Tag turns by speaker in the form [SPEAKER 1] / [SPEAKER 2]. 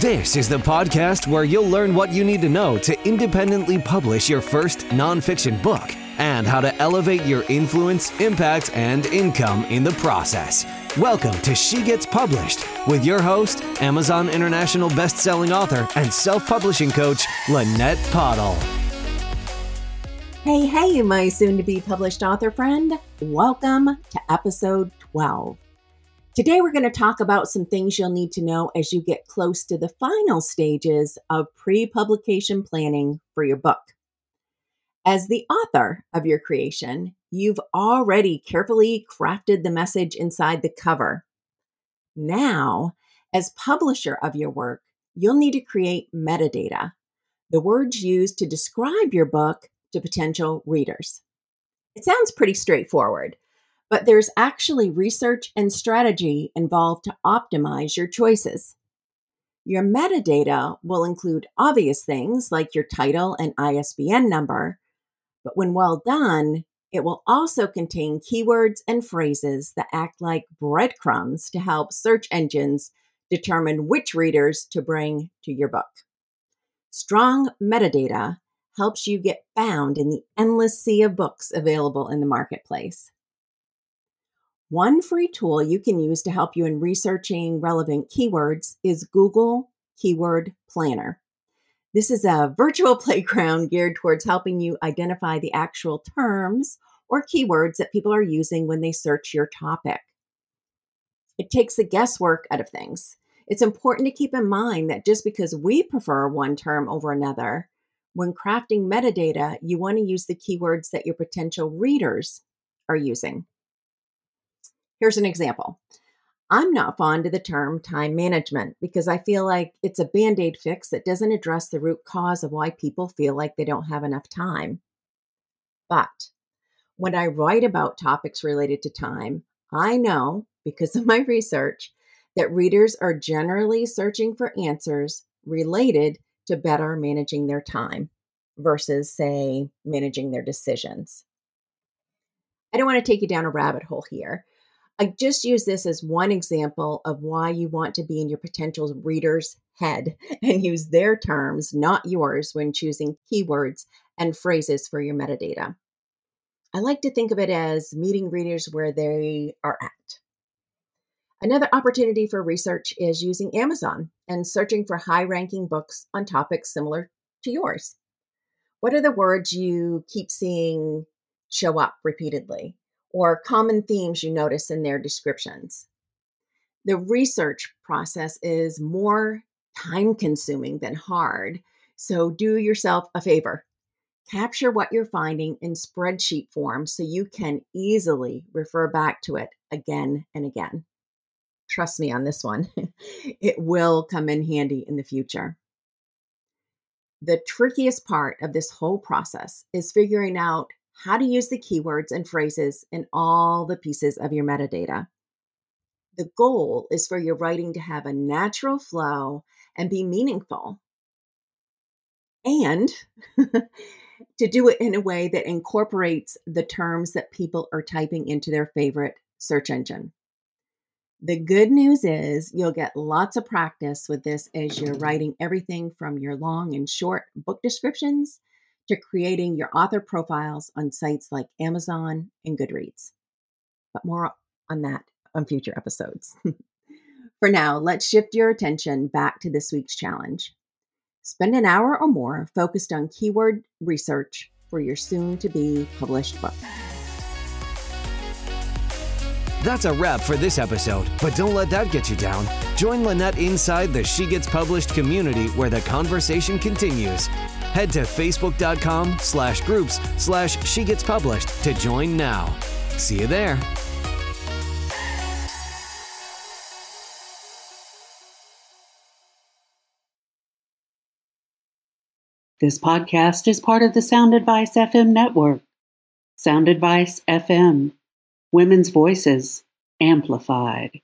[SPEAKER 1] This is the podcast where you'll learn what you need to know to independently publish your first nonfiction book and how to elevate your influence, impact, and income in the process. Welcome to She Gets Published with your host, Amazon International bestselling author and self publishing coach, Lynette Pottle.
[SPEAKER 2] Hey, hey, my soon to be published author friend. Welcome to episode 12. Today, we're going to talk about some things you'll need to know as you get close to the final stages of pre publication planning for your book. As the author of your creation, you've already carefully crafted the message inside the cover. Now, as publisher of your work, you'll need to create metadata, the words used to describe your book to potential readers. It sounds pretty straightforward, but there's actually research and strategy involved to optimize your choices. Your metadata will include obvious things like your title and ISBN number, but when well done, it will also contain keywords and phrases that act like breadcrumbs to help search engines determine which readers to bring to your book. Strong metadata helps you get found in the endless sea of books available in the marketplace. One free tool you can use to help you in researching relevant keywords is Google Keyword Planner. This is a virtual playground geared towards helping you identify the actual terms or keywords that people are using when they search your topic. It takes the guesswork out of things. It's important to keep in mind that just because we prefer one term over another, when crafting metadata, you want to use the keywords that your potential readers are using. Here's an example. I'm not fond of the term time management because I feel like it's a band aid fix that doesn't address the root cause of why people feel like they don't have enough time. But when I write about topics related to time, I know because of my research that readers are generally searching for answers related to better managing their time versus, say, managing their decisions. I don't want to take you down a rabbit hole here, I just use this as one example of why you want to be in your potential reader's head and use their terms, not yours, when choosing keywords and phrases for your metadata. I like to think of it as meeting readers where they are at. Another opportunity for research is using Amazon and searching for high ranking books on topics similar to yours. What are the words you keep seeing show up repeatedly? Or common themes you notice in their descriptions. The research process is more time consuming than hard, so do yourself a favor. Capture what you're finding in spreadsheet form so you can easily refer back to it again and again. Trust me on this one, it will come in handy in the future. The trickiest part of this whole process is figuring out how to use the keywords and phrases in all the pieces of your metadata. The goal is for your writing to have a natural flow and be meaningful. And to do it in a way that incorporates the terms that people are typing into their favorite search engine. The good news is you'll get lots of practice with this as you're writing everything from your long and short book descriptions to creating your author profiles on sites like Amazon and Goodreads. But more on that on future episodes. For now, let's shift your attention back to this week's challenge. Spend an hour or more focused on keyword research for your soon to be published book.
[SPEAKER 1] That's a wrap for this episode, but don't let that get you down. Join Lynette inside the She Gets Published community where the conversation continues Head to facebook.com slash groups slash she gets published to join now. See you there.
[SPEAKER 3] This podcast is part of the Sound Advice FM network. Sound Advice FM, women's voices amplified.